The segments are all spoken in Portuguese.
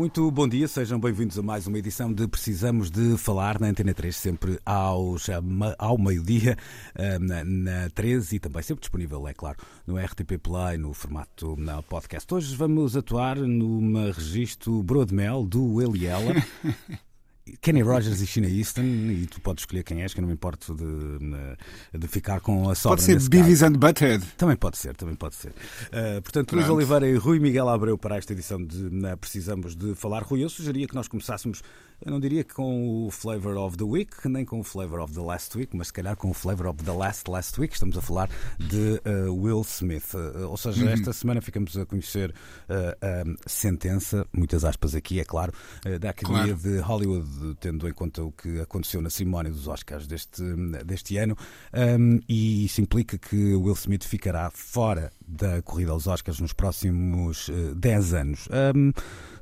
Muito bom dia, sejam bem-vindos a mais uma edição de Precisamos de Falar na Antena 3, sempre aos, ao meio-dia, eh, na, na 13 e também sempre disponível, é claro, no RTP Play, no formato na podcast. Hoje vamos atuar num registro Broadmel do Eliela. Kenny Rogers e China Easton, e tu podes escolher quem és, que eu não me importo de, de ficar com a sobra. Pode ser Beavis and Butthead. Também pode ser, também pode ser. Uh, portanto, Luís Oliveira e Rui Miguel Abreu para esta edição de Precisamos de Falar. Rui, eu sugeria que nós começássemos eu não diria que com o Flavor of the Week, nem com o Flavor of the Last Week, mas se calhar com o Flavor of the Last Last Week. Estamos a falar de uh, Will Smith. Uh, ou seja, uhum. esta semana ficamos a conhecer uh, a sentença, muitas aspas aqui, é claro, da Academia claro. de Hollywood, tendo em conta o que aconteceu na cerimónia dos Oscars deste, deste ano. Um, e isso implica que Will Smith ficará fora da corrida aos Oscars nos próximos 10 anos. Um,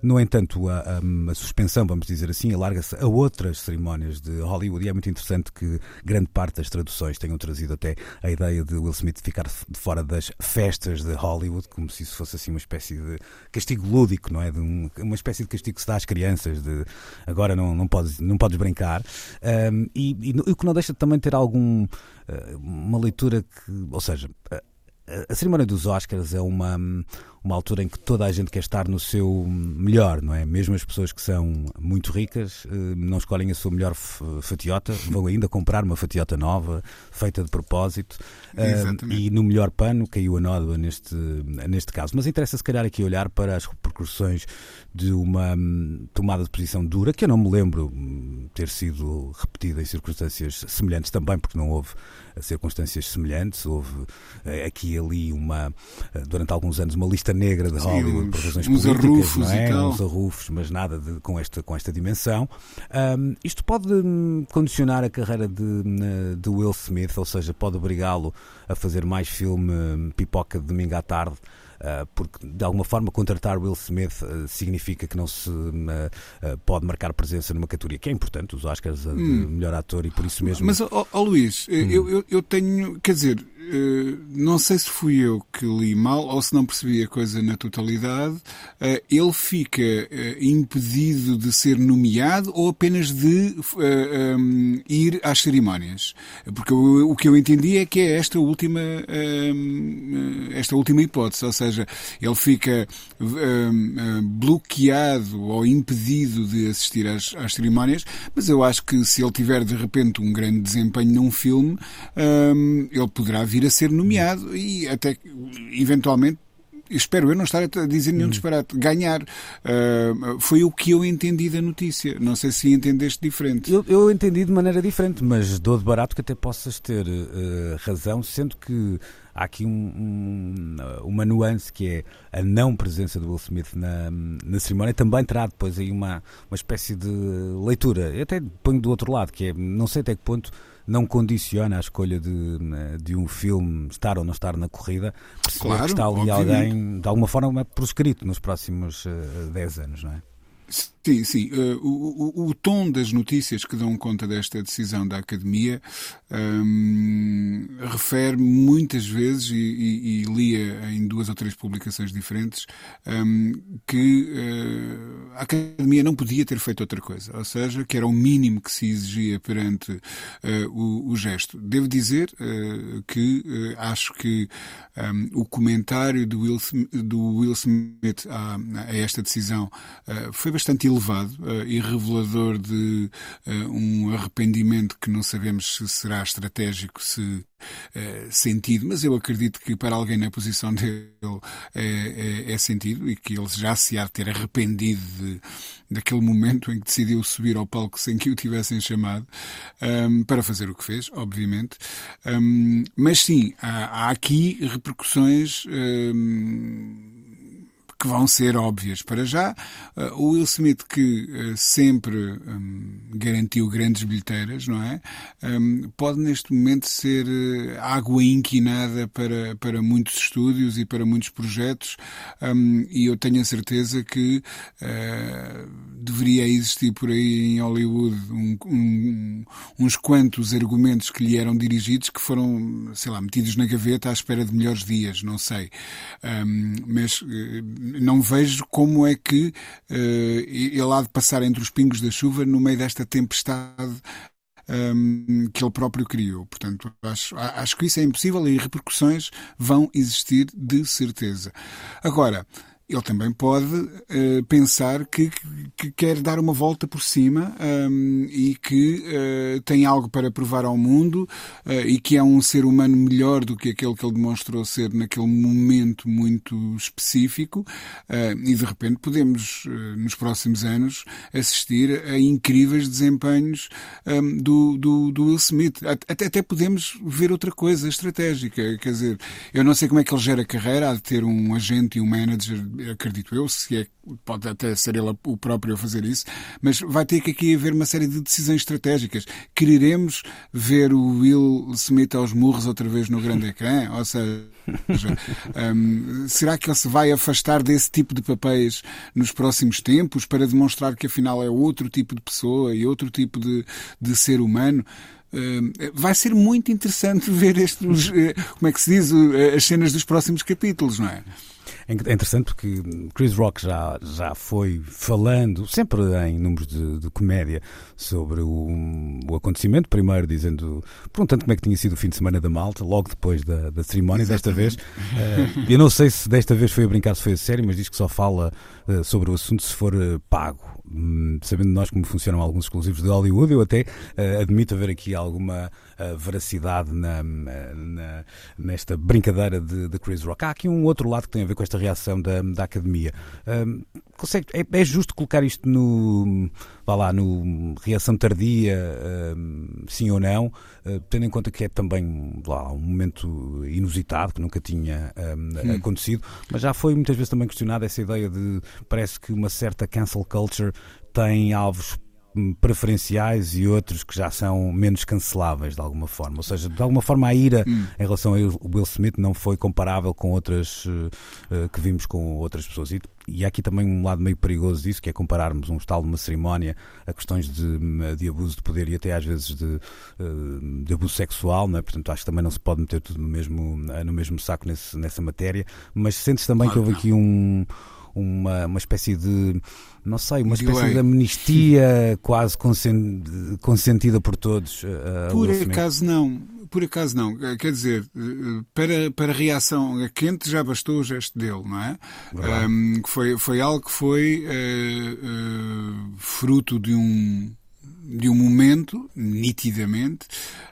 no entanto, a, a, a suspensão, vamos dizer assim, alarga-se a outras cerimónias de Hollywood e é muito interessante que grande parte das traduções tenham trazido até a ideia de Will Smith ficar de fora das festas de Hollywood, como se isso fosse assim uma espécie de castigo lúdico, não é? Um, uma espécie de castigo que se dá às crianças, de agora não, não, podes, não podes brincar. Um, e, e, o que não deixa de também ter algum. Uh, uma leitura que. Ou seja. A cerimónia dos Oscars é uma, uma altura em que toda a gente quer estar no seu melhor, não é? Mesmo as pessoas que são muito ricas eh, não escolhem a sua melhor fatiota, vão ainda comprar uma fatiota nova, feita de propósito. Exatamente. E no melhor pano caiu a nódoa neste, neste caso. Mas interessa se calhar aqui olhar para as repercussões de uma hum, tomada de posição dura, que eu não me lembro hum, ter sido repetida em circunstâncias semelhantes também, porque não houve circunstâncias semelhantes. Houve eh, aqui e ali uma, eh, durante alguns anos, uma lista negra de Hollywood Sim, por razões uns políticas, arrufos não é? Uns arrufos, mas nada de, com, esta, com esta dimensão. Um, isto pode hum, condicionar a carreira de, de Will Smith, ou seja, pode obrigá-lo a fazer mais filme hum, pipoca de domingo à tarde. Uh, porque de alguma forma contratar Will Smith uh, significa que não se uh, pode marcar presença numa categoria que é importante, os Oscars de hum. melhor ator e por isso mesmo. Mas, ó oh, oh, Luís, hum. eu, eu, eu tenho, quer dizer, não sei se fui eu que li mal ou se não percebi a coisa na totalidade. Uh, ele fica uh, impedido de ser nomeado ou apenas de um, ir às cerimónias? Porque o, o, que eu entendi é que é esta última, esta última hipótese, ou seja, ele fica bloqueado ou impedido de assistir às, às, cerimónias, mas eu acho que se ele tiver de repente um grande desempenho num filme, ele poderá vir vir a ser nomeado e até eventualmente espero eu não estar a dizer nenhum hum. disparate, ganhar. Uh, foi o que eu entendi da notícia. Não sei se entendeste diferente. Eu, eu entendi de maneira diferente, mas dou de barato que até possas ter uh, razão, sendo que há aqui um, um, uma nuance que é a não presença do Will Smith na, na cerimónia também terá depois aí uma, uma espécie de leitura. Eu até ponho do outro lado, que é não sei até que ponto não condiciona a escolha de, de um filme estar ou não estar na corrida, perceber claro, que está ali obviamente. alguém, de alguma forma, proscrito nos próximos uh, eh, 10 anos, não é? Sim, sim. Uh, o, o, o, tom das notícias que dão conta desta decisão da Academia um, refere muitas vezes, e, e, e, lia em duas ou três publicações diferentes, um, que uh, a Academia não podia ter feito outra coisa. Ou seja, que era o mínimo que se exigia perante uh, o, o, gesto. Devo dizer que acho que um, o comentário do Will, do Will Smith a, a esta decisão foi bastante elevado uh, e revelador de uh, um arrependimento que não sabemos se será estratégico, se Uh, sentido, mas eu acredito que para alguém na posição dele é, é, é, sentido e que ele já se há de ter arrependido de, daquele momento em que decidiu subir ao palco sem que o tivessem chamado um, ehm, para fazer o que fez, obviamente. Um, ehm, mas sim, há, há aqui repercussões. Um, ehm, que vão ser óbvias para já. Uh, o Will Smith, que uh, sempre um, garantiu grandes bilheteiras, não é? Um, pode neste momento ser uh, água inquinada para, para muitos estúdios e para muitos projetos, um, e eu tenho a certeza que deveria existir por aí em Hollywood uns quantos argumentos que lhe eram dirigidos que foram, sei lá, metidos na gaveta à espera de melhores dias, não sei. mas não vejo como é que uh, ele há de passar entre os pingos da chuva no meio desta tempestade um, que ele próprio criou. Portanto, acho, acho que isso é impossível e repercussões vão existir de certeza. Agora, ele também pode uh, pensar que, que, quer dar uma volta por cima um, e que uh, tem algo para provar ao mundo uh, e que é um ser humano melhor do que aquele que ele demonstrou ser naquele momento muito específico e de repente podemos nos próximos anos assistir a incríveis desempenhos um, do, do, do, Will Smith. Até, até podemos ver outra coisa estratégica, quer dizer, eu não sei como é que ele gera carreira, há de ter um agente e um manager acredito eu, se é, pode até ser ele o próprio a fazer isso, mas vai ter que aqui haver uma série de decisões estratégicas. Quereremos ver o Will Smith aos murros outra vez no grande ecrã? Ou seja, um, será que ele se vai afastar desse tipo de papéis nos próximos tempos para demonstrar que afinal é outro tipo de pessoa e outro tipo de, de ser humano? Vai ser muito interessante ver estes, eh, como é que se diz, as cenas dos próximos capítulos, não é? É interessante porque Chris Rock já, já foi falando, sempre em números de, de comédia, sobre o, o, acontecimento. Primeiro dizendo, perguntando como é que tinha sido o fim de semana da malta, logo depois da, da cerimónia. Desta vez, uh, eu não sei se desta vez foi a brincar, se foi a sério, mas diz que só fala sobre o assunto se for uh, pago. Hum, sabendo nós como funcionam alguns exclusivos de Hollywood, eu até admito haver aqui alguma veracidade na, na, nesta brincadeira de, de, Chris Rock. Há aqui um outro lado que tem a ver com esta reação da, da academia. Um, consegue, é, é, justo colocar isto no, vá lá, no reação tardia, um, sim ou não, uh, tendo em conta que é também lá, um momento inusitado, que nunca tinha um, acontecido, mas já foi muitas vezes também questionada essa ideia de parece que uma certa cancel culture tem alvos preferenciais e outros que já são menos canceláveis de alguma forma. Ou seja, de alguma forma a ira hum. em relação a Will Smith não foi comparável com outras uh, que vimos com outras pessoas. E, e há aqui também um lado meio perigoso disso, que é compararmos um estalo de uma cerimónia a questões de, de abuso de poder e até às vezes de, uh, de abuso sexual, não é? portanto acho que também não se pode meter tudo no mesmo, no mesmo saco nesse, nessa matéria, mas sentes também que houve aqui um uma, uma espécie de, não sei, uma espécie Delay. de amnistia quase consentida por todos. por acaso não. Por acaso não. Quer dizer, para, para reação a quente já bastou o gesto dele, não é? Um, foi, foi algo que foi uh, uh, fruto de um de um momento, nitidamente,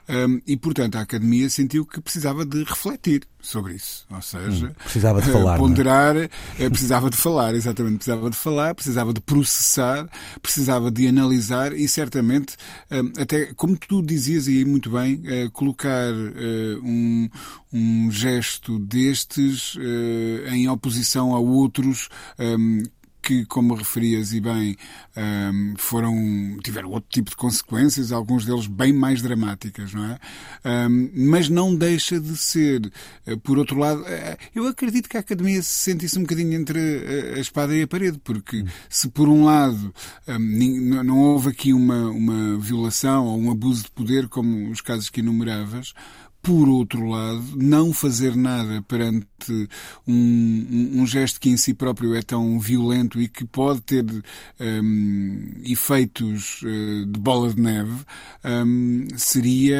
um, e portanto a Academia sentiu que precisava de refletir sobre isso. Ou seja, hum, precisava de falar. É? Ponderar, é? precisava de falar, exatamente, precisava de falar, precisava de processar, precisava de analisar e certamente, um, até como tu dizias aí muito bem, uh, colocar uh, um, um gesto destes uh, em oposição a outros que, como referias e bem, um, foram, tiveram outro tipo de consequências, alguns deles bem mais dramáticas, não é? Um, mas não deixa de ser, eh, por outro lado, eh, eu acredito que a Academia se sentisse um bocadinho entre a espada e a parede, porque se por um lado um, não houve aqui uma, uma violação ou um abuso de poder, como os casos que enumeravas, por outro lado, não fazer nada perante um, um, gesto que em si próprio é tão violento e que pode ter um, efeitos uh, de bola de neve um, seria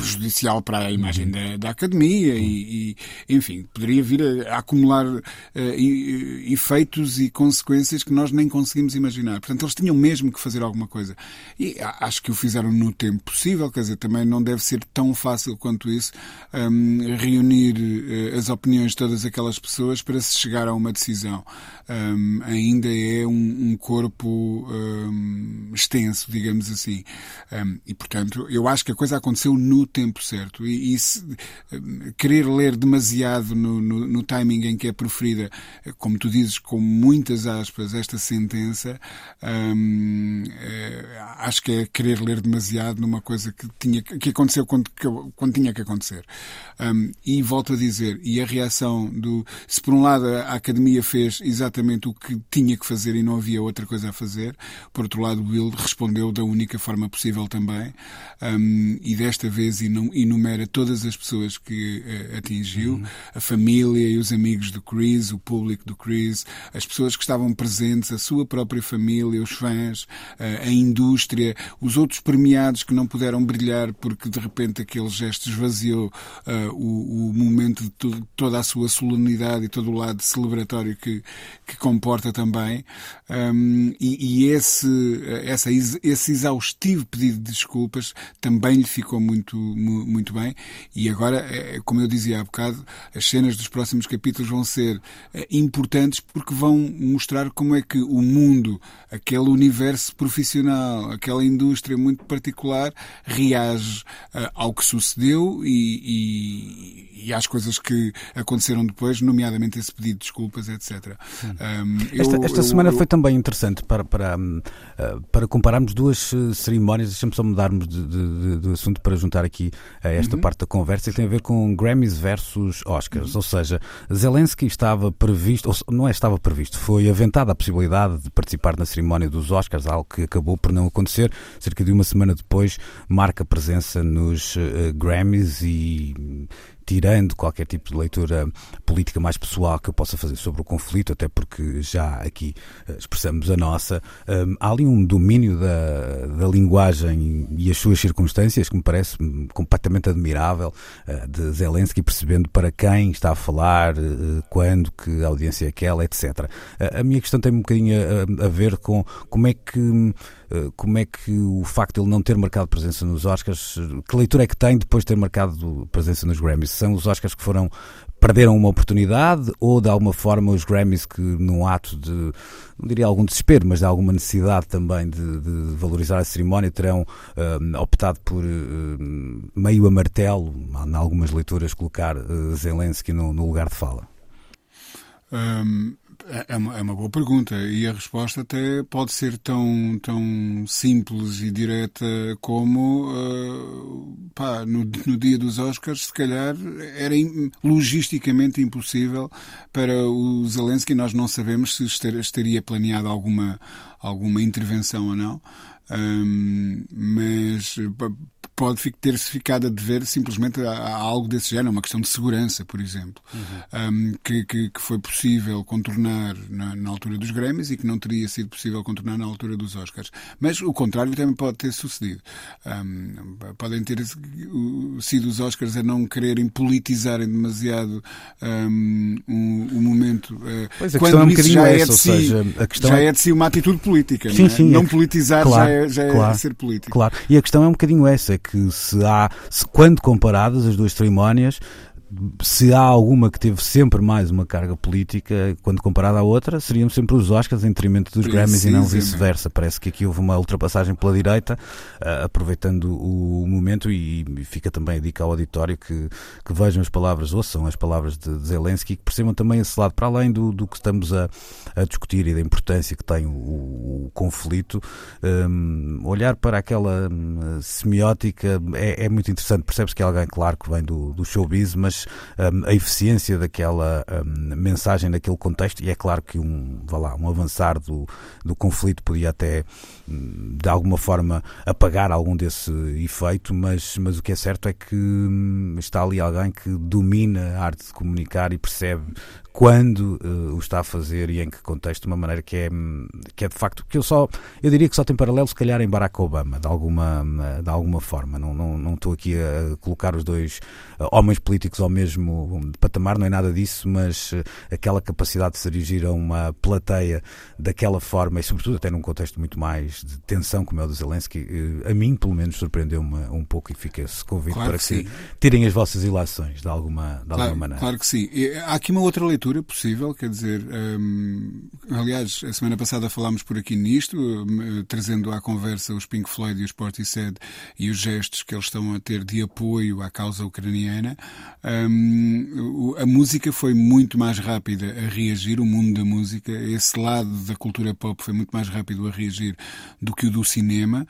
prejudicial para a imagem uhum. da, da academia e, e, enfim, poderia vir a, a acumular uh, efeitos e consequências que nós nem conseguimos imaginar. Portanto, eles tinham mesmo que fazer alguma coisa. E acho que o fizeram no tempo possível, quer dizer, também não deve ser tão fácil quanto isso um, reunir uh, as opiniões de todas aquelas pessoas para se chegar a uma decisão. Um, ainda é um, um corpo um, extenso, digamos assim. e, portanto, eu acho que a coisa aconteceu no tempo certo. E, e se, querer ler demasiado no, no, no, timing em que é proferida, como tu dizes, com muitas aspas, esta sentença, é, acho que é querer ler demasiado numa coisa que, tinha, que aconteceu quando, quando tinha que acontecer. Um, e volto a dizer, e a reação do. Se por um lado a Academia fez exatamente o que tinha que fazer e não havia outra coisa a fazer, por outro lado, Will respondeu da única forma possível também, um, e desta vez enumera todas as pessoas que uh, atingiu, uhum. a família e os amigos do Chris, o público do Chris, as pessoas que estavam presentes, a sua própria família, os fãs, uh, a indústria, os outros premiados que não puderam brilhar porque de repente aquele gesto esvaziou uh, o, o, momento de to toda a sua solenidade e todo o lado celebratório que, que comporta também. Um, e, e esse, essa, esse exaustivo pedido de desculpas também lhe ficou muito, muito bem. E agora, é, como eu dizia há bocado, as cenas dos próximos capítulos vão ser eh, importantes porque vão mostrar como é que o mundo, aquele universo profissional, aquela indústria muito particular, reage ao que sucedeu e, e, e, às coisas que aconteceram depois, nomeadamente esse pedido de desculpas, etc. Um, esta, eu, esta eu, semana eu, foi também interessante para, para, para compararmos duas cerimónias. Deixa-me só mudarmos de, de, de, assunto para juntar aqui a esta uhum. parte da conversa que tem a ver com Grammys versus Oscars. Uhum. Ou seja, Zelensky estava previsto, ou não é estava previsto, foi aventada a possibilidade de participar na cerimónia dos Oscars, algo que acabou por não acontecer. Cerca de uma semana depois, marca presença nos uh, Grammys e tirando qualquer tipo de leitura política mais pessoal que eu possa fazer sobre o conflito, até porque já aqui eh, expressamos a nossa, um, há ali um domínio da, da linguagem e as suas circunstâncias que me parece completamente admirável uh, de Zelensky, percebendo para quem está a falar, uh, quando, que audiência é aquela, etc. A minha questão tem um bocadinho a, a ver com como é que eh, como é que o facto de ele não ter marcado presença nos Oscars, que leitura é que tem depois de ter marcado presença nos Grammys? São os Oscars que foram perderam uma oportunidade ou de alguma forma os Grammys que num ato de, não diria algum desespero, mas de alguma necessidade também de, de valorizar a cerimónia terão uh, optado por uh, meio a martelo, em algumas leituras, colocar uh, Zelensky no, no lugar de fala? Um, é, é uma, é uma boa pergunta e a resposta até pode ser tão, tão simples e direta como uh, pá, no, no dia dos Oscars, se calhar era logisticamente impossível para o Zelensky. Nós não sabemos se estaria planeada alguma, alguma intervenção ou não. Um, mas pode ter-se ficado a dever simplesmente a, a, algo desse género, uma questão de segurança, por exemplo, uhum. um, que, que, que, foi possível contornar na, na, altura dos Grammys e que não teria sido possível contornar na altura dos Oscars. Mas o contrário também pode ter sucedido. Um, podem ter sido os Oscars a não quererem politizarem demasiado um, o, o, momento. Uh, pois a quando é um isso já é de si, seja, a questão já é... é de si uma atitude política. Sim, não, é? sim, não é politizar claro, já, é, já é claro, ser político. Claro. E a questão é um bocadinho essa, que que se há, se, quando comparadas as duas cerimónias, se há alguma que teve sempre mais uma carga política quando comparada à outra, seriam sempre os Oscars em detrimento dos Grammys e não vice-versa. Parece que aqui houve uma ultrapassagem pela direita, uh, aproveitando o momento e, e, fica também a dica ao auditório que, que vejam as palavras, ouçam as palavras de Zelensky e que percebam também esse lado, para além do, do que estamos a, a discutir e da importância que tem o, o conflito, um, olhar para aquela um, semiótica é, é, muito interessante. Percebe-se que é alguém, claro, que vem do, do showbiz, mas um, a eficiência daquela um, mensagem naquele contexto, e é claro que um, vá lá, um avançar do, do conflito podia até hum, de alguma forma apagar algum desse efeito, mas, mas o que é certo é que hum, está ali alguém que domina a arte de comunicar e percebe quando uh, o está a fazer e em que contexto, de uma maneira que é, que é de facto, que eu só, eu diria que só tem paralelo se calhar em Barack Obama, de alguma, de alguma forma. Não, não, não estou aqui a colocar os dois uh, homens políticos ao mesmo patamar, não é nada disso, mas aquela capacidade de se dirigir a uma plateia daquela forma e, sobretudo, até num contexto muito mais de tensão como é o do Zelensky, a mim, pelo menos, surpreendeu-me um pouco e fica esse convite claro para que, que tirem as vossas ilações de alguma, de claro, alguma maneira. Claro que sim. E há aqui uma outra leitura possível, quer dizer, hum, aliás, a semana passada falámos por aqui nisto, hum, trazendo à conversa os Pink Floyd e os Portishead e os gestos que eles estão a ter de apoio à causa ucraniana. Hum, a música foi muito mais rápida a reagir, o mundo da música, esse lado da cultura pop foi muito mais rápido a reagir do que o do cinema.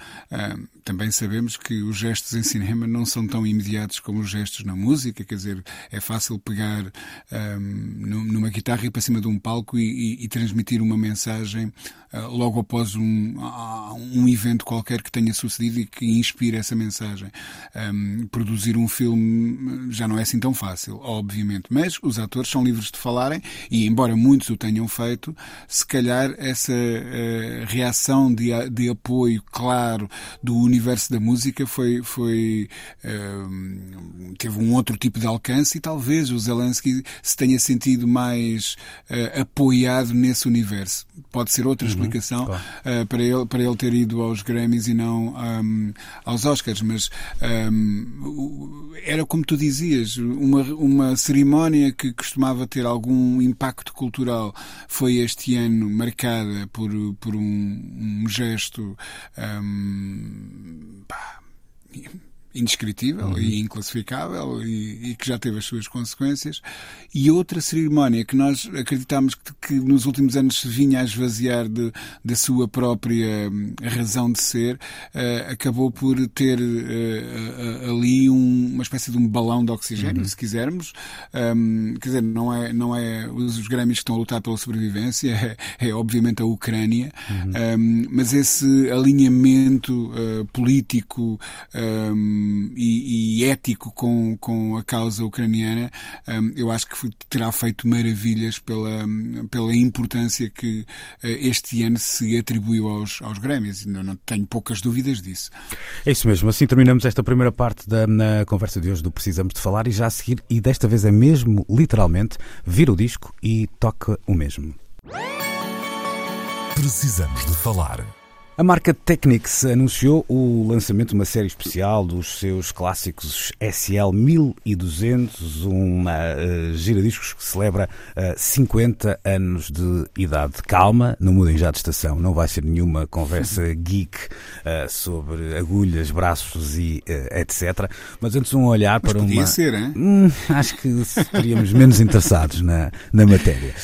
Também sabemos que os gestos em cinema não são tão imediatos como os gestos na música, quer dizer, é fácil pegar um, numa guitarra e para cima de um palco e, e, e transmitir uma mensagem logo após um, um evento qualquer que tenha sucedido e que inspire essa mensagem. Um, produzir um filme já não é assim tão fácil, obviamente, mas os atores são livres de falarem e, embora muitos o tenham feito, se calhar essa uh, reação de, de apoio claro do universo da música foi, foi uh, teve um outro tipo de alcance e talvez o Zelensky se tenha sentido mais uh, apoiado nesse universo. Pode ser outra uhum, explicação claro. uh, para, ele, para ele ter ido aos Grammys e não um, aos Oscars, mas um, era como tu dizias, uma, uma cerimónia que costumava ter algum impacto cultural foi este ano marcada por, por um, um gesto um, pá, indescritível uhum. e inclassificável e, e, que já teve as suas consequências. E outra cerimónia que nós acreditamos que, que nos últimos anos se vinha a esvaziar de, da sua própria hum, razão de ser, uh, acabou por ter uh, ali um, uma espécie de um balão de oxigênio, uhum. se quisermos. Um, quer dizer, não é, não é os, os Grêmios que estão a lutar pela sobrevivência, é, é obviamente a Ucrânia, uhum. um, mas esse alinhamento uh, político um, e, e, ético com, com a causa ucraniana, um, eu acho que terá feito maravilhas pela, pela importância que uh, este ano se atribuiu aos, aos Grêmios. Não, não tenho poucas dúvidas disso. É isso mesmo. Assim terminamos esta primeira parte da na conversa de hoje do Precisamos de Falar e já a seguir, e desta vez é mesmo, literalmente, vira o disco e toca o mesmo. Precisamos de Falar. A marca Technics anunciou o lançamento de uma série especial dos seus clássicos SL 1200, uma uh, gira-discos que celebra uh, 50 anos de idade. Calma, não mudem já de estação, não vai ser nenhuma conversa geek uh, sobre agulhas, braços e uh, etc. Mas antes um olhar Mas para podia uma. ser, hein? Hum, acho que estaríamos menos interessados na, na matéria.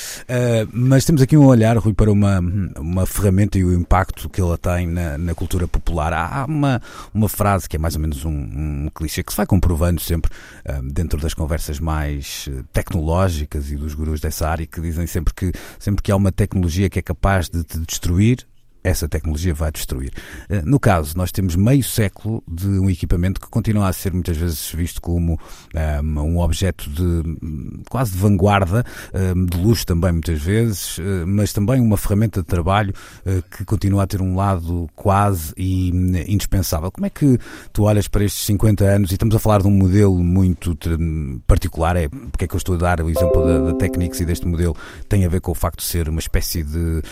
Mas temos aqui um olhar, Rui, para uma, uma ferramenta e o impacto que ela tem na, na cultura popular. Há uma, uma frase que é mais ou menos um, um clichê que se vai comprovando sempre um, dentro das conversas mais eh, tecnológicas e dos gurus dessa área que dizem sempre que sempre que há uma tecnologia que é capaz de te destruir, essa tecnologia vai destruir. Eh, no caso, nós temos meio século de um equipamento que continua a ser muitas vezes visto como um, ehm, um objeto de quase de vanguarda, ehm, de luxo também muitas vezes, eh, mas também uma ferramenta de trabalho uh, que continua a ter um lado quase e indispensável. Como é que tu olhas para estes 50 anos e estamos a falar de um modelo muito particular, é porque é que eu estou a dar o exemplo da, da Technics e deste modelo tem a ver com o facto de ser uma espécie de,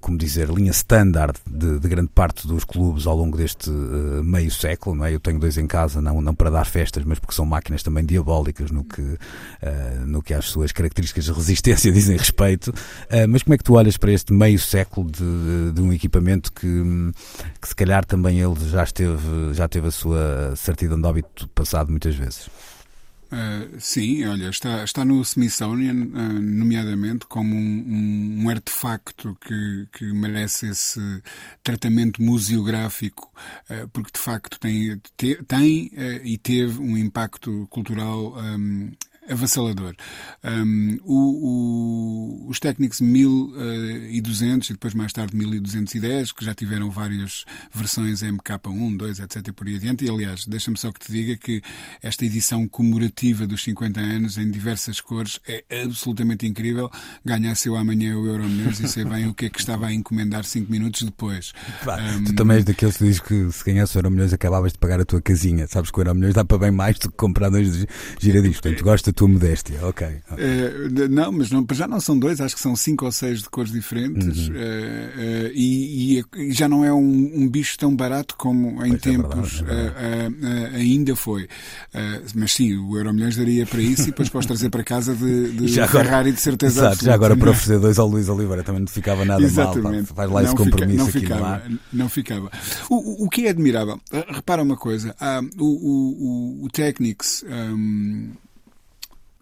como dizer, linha standard standard de, de, grande parte dos clubes ao longo deste uh, meio século. Não é? Eu tenho dois em casa, não, não para dar festas, mas porque são máquinas também diabólicas no que, uh, no que às suas características de resistência dizem respeito. Uh, mas como é que tu olhas para este meio século de, de um equipamento que, que se calhar também ele já, esteve, já teve a sua certidão de óbito passado muitas vezes? Uh, sim, olha, está, está no Smithsonian, uh, nomeadamente, como um, um, artefacto que, que merece esse tratamento museográfico, uh, porque de facto tem, te, tem e teve um impacto cultural um, avassalador. Um, o, o, os técnicos 1200 e depois mais tarde 1210, que já tiveram várias versões MK1, 2, etc. por aí adiante. E aliás, deixa-me só que te diga que esta edição comemorativa dos 50 anos em diversas cores é absolutamente incrível. Ganhasse eu amanhã o Euro Milhões e sei bem o que é que estava a encomendar 5 minutos depois. um, tu também és daqueles que diz que se ganhasse o Euro Milhões acabavas de pagar a tua casinha. Sabes que o Euro Milhões dá para bem mais do que comprar dois giradiscos. Portanto, gosta tua modéstia, ok. Uh, não, mas não, já não são dois, acho que são cinco ou seis de cores diferentes uhum. uh, uh, e, e, já não é um, um, bicho tão barato como em pois é tempos é verdade, é ainda foi. mas sim, o Euromilhões daria para isso e depois podes trazer para casa de, de já Ferrari agora, de certeza exato, absoluta. Já agora para oferecer dois ao Luís Oliveira também não ficava nada Exatamente. mal. Faz lá esse compromisso fica, não aqui ficava, Não ficava. O, o que é admirável, repara uma coisa, ah, o, o, o Technics. Um,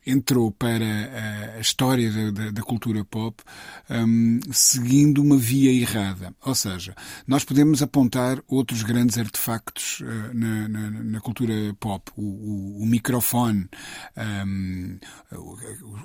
entrou para a história da, da, da cultura pop um, seguindo uma via errada. Ou seja, nós podemos apontar outros grandes artefactos uh, na, na, na, cultura pop. O, o, o microfone, um,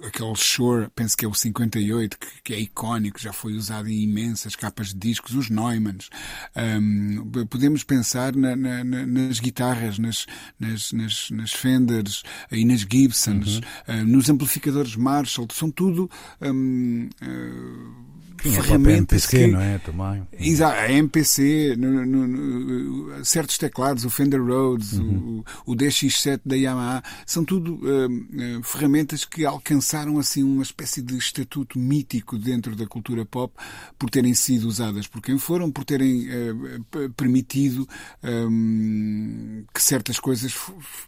aquele Shure, penso que é o 58, que, que, é icónico, já foi usado em imensas capas de discos, os Neumanns. Um, podemos pensar na, nas guitarras, nas, nas, nas, nas Fenders e nas Gibsons. Uhum nos amplificadores Marshall, são tudo. Um, uh, Sim, ferramentas MPC, que, não é? Também. Exato, a MPC, no, no, no, certos teclados, o Fender Rhodes, uhum. o, o, DX7 da Yamaha, são tudo uh, uh, ferramentas que alcançaram assim uma espécie de estatuto mítico dentro da cultura pop por terem sido usadas por quem foram, por terem uh, permitido um, que certas coisas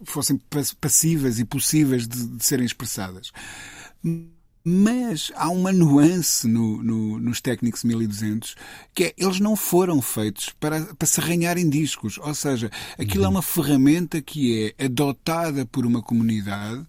fossem passivas e possíveis de, de serem expressadas. Mas há uma nuance no, no, nos Technics 1200 que é eles não foram feitos para, para se arranharem discos. Ou seja, aquilo é uhum. é uma ferramenta que é adotada por uma comunidade,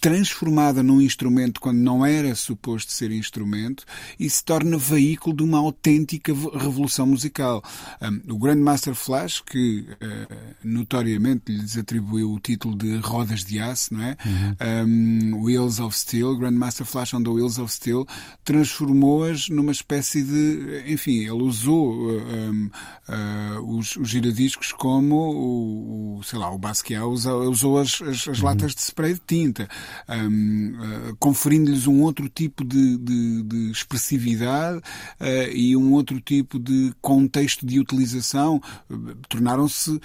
transformada num instrumento quando não era suposto ser instrumento e se torna veículo de uma autêntica revolução musical. Um, o Grandmaster Flash, que uh, notoriamente lhes atribuiu o título de Rodas de Aço, não é? Uhum. Um, Wheels of Steel, Grandmaster Flash acham da Wheels of Steel, transformou-as numa espécie de. Enfim, ele usou uh, uh, os, os, giradiscos como o, o, sei lá, o Basquiat usou, usou as, as, as uhum. latas de spray de tinta, um, uh, conferindo-lhes um outro tipo de, de, de expressividade e um outro tipo de contexto de utilização. Tornaram-se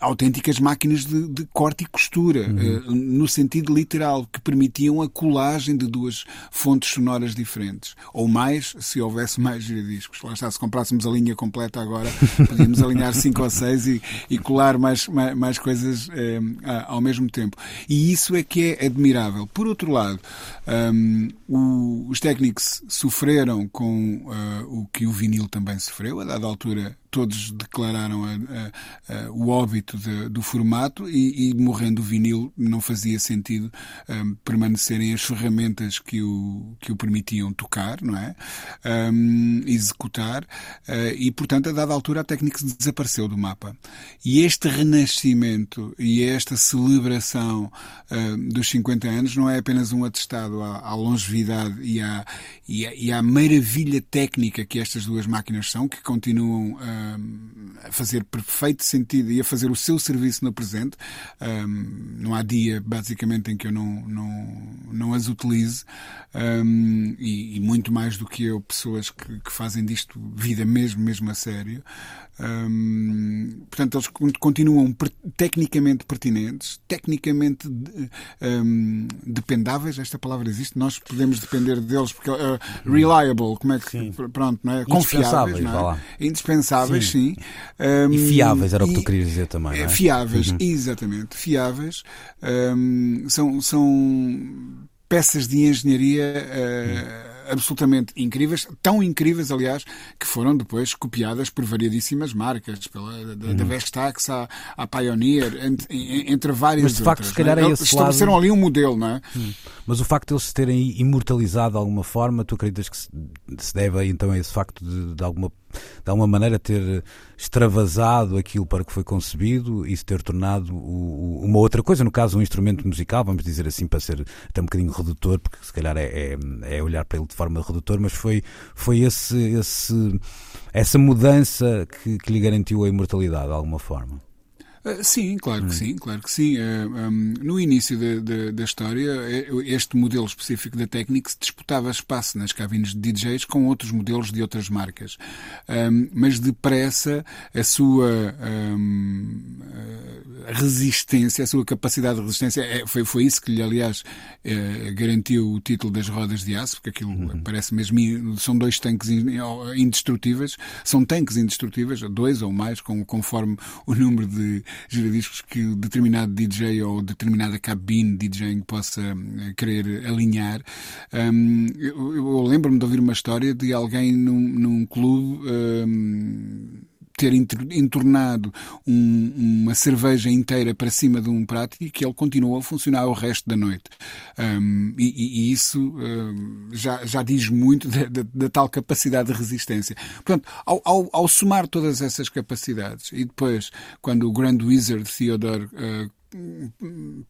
autênticas máquinas de, de corte e costura, uhum. no sentido literal, que permitiam a colagem de duas fontes sonoras diferentes. Ou mais, se houvesse mais giradiscos. Lá está, se comprássemos a linha completa agora, podíamos alinhar cinco ou seis e, e colar mais, mais, mais coisas eh, ao mesmo tempo. E isso é que é admirável. Por outro lado, um, o, os técnicos sofreram com uh, o que o vinil também sofreu. A dada altura, todos declararam a, a, a, o óbito de, do formato e, e, morrendo o vinil, não fazia sentido um, permanecerem as ferramentas que o, que o permitiam tocar, não é? Um, executar. Uh, e, portanto, a dada altura, a técnica desapareceu do mapa. E este renascimento e esta celebração uh, dos 50 anos não é apenas um atestado à, à longevidade e à, e, à, e à maravilha técnica que estas duas máquinas são, que continuam uh, a fazer perfeito sentido e a fazer o seu serviço no presente. não há dia, basicamente, em que eu não, não, não as utilize. Um, e, e, muito mais do que eu, pessoas que, que fazem disto vida mesmo, mesmo a sério. Um, portanto, eles continuam per tecnicamente pertinentes, tecnicamente um, dependáveis. Esta palavra existe. Nós podemos depender deles porque uh, reliable, como é que sim. pronto, não é? Confiáveis, não é? Indispensáveis, sim. sim. Um, e fiáveis era o que tu querias dizer também. Não é? Fiáveis, uhum. exatamente, fiáveis. são, são peças de engenharia. Absolutamente incríveis, tão incríveis, aliás, que foram depois copiadas por variadíssimas marcas, pela, da, da uhum. Vestax à, à Pioneer, entre, entre várias Mas, de facto, outras. Se calhar é? é esse Estabeleceram lado... ali um modelo, não é? Hum. Mas o facto de eles se terem imortalizado de alguma forma, tu acreditas que se deve então a esse facto de, de alguma de alguma maneira ter extravasado aquilo para que foi concebido e se ter tornado o, o, uma outra coisa, no caso um instrumento musical, vamos dizer assim, para ser até um bocadinho redutor, porque se calhar é, é, é olhar para ele de forma redutor, mas foi, foi esse, esse, essa mudança que, que lhe garantiu a imortalidade de alguma forma. Uh, sim, claro hum. que sim, claro que sim. No início de, da história, eh, este modelo específico da Technics disputava espaço nas cabines de DJs com outros modelos de outras marcas. Um, mas depressa a sua um, resistência, a sua capacidade de resistência, é, foi, foi isso que lhe, aliás, garantiu o título das rodas de aço, porque aquilo uhum. parece mesmo, são dois tanques indestrutíveis, são tanques indestrutíveis, dois ou mais, conforme o número de giradiscos que determinado DJ ou determinada cabine DJing possa eh, querer alinhar. Um, eu, eu lembro-me de ouvir uma história de alguém num, num clube. Um, ter entornado um, uma cerveja inteira para cima de um prato e que ele continuou a funcionar o resto da noite. Um, e, e, isso um, já, já diz muito da, da, da, tal capacidade de resistência. Portanto, ao, ao, ao, somar todas essas capacidades e depois, quando o Grand Wizard Theodore uh,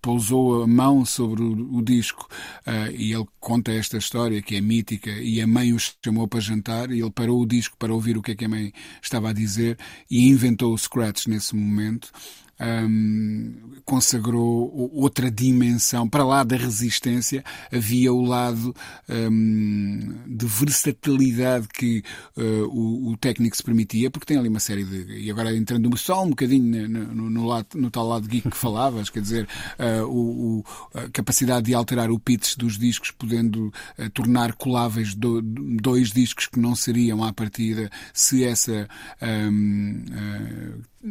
pousou a mão sobre o, disco uh, e ele conta esta história que é mítica e a mãe o chamou para jantar e ele parou o disco para ouvir o que é que a mãe estava a dizer e inventou o scratch nesse momento um, consagrou outra dimensão. Para lá da resistência, havia o lado um, de versatilidade que uh, o, o, técnico se permitia, porque tem ali uma série de. E agora entrando só um bocadinho no, no, no, lado, no tal lado geek que falavas, quer dizer, uh, o, a capacidade de alterar o pitch dos discos, podendo uh, tornar coláveis do, dois discos que não seriam à partida se essa. Um,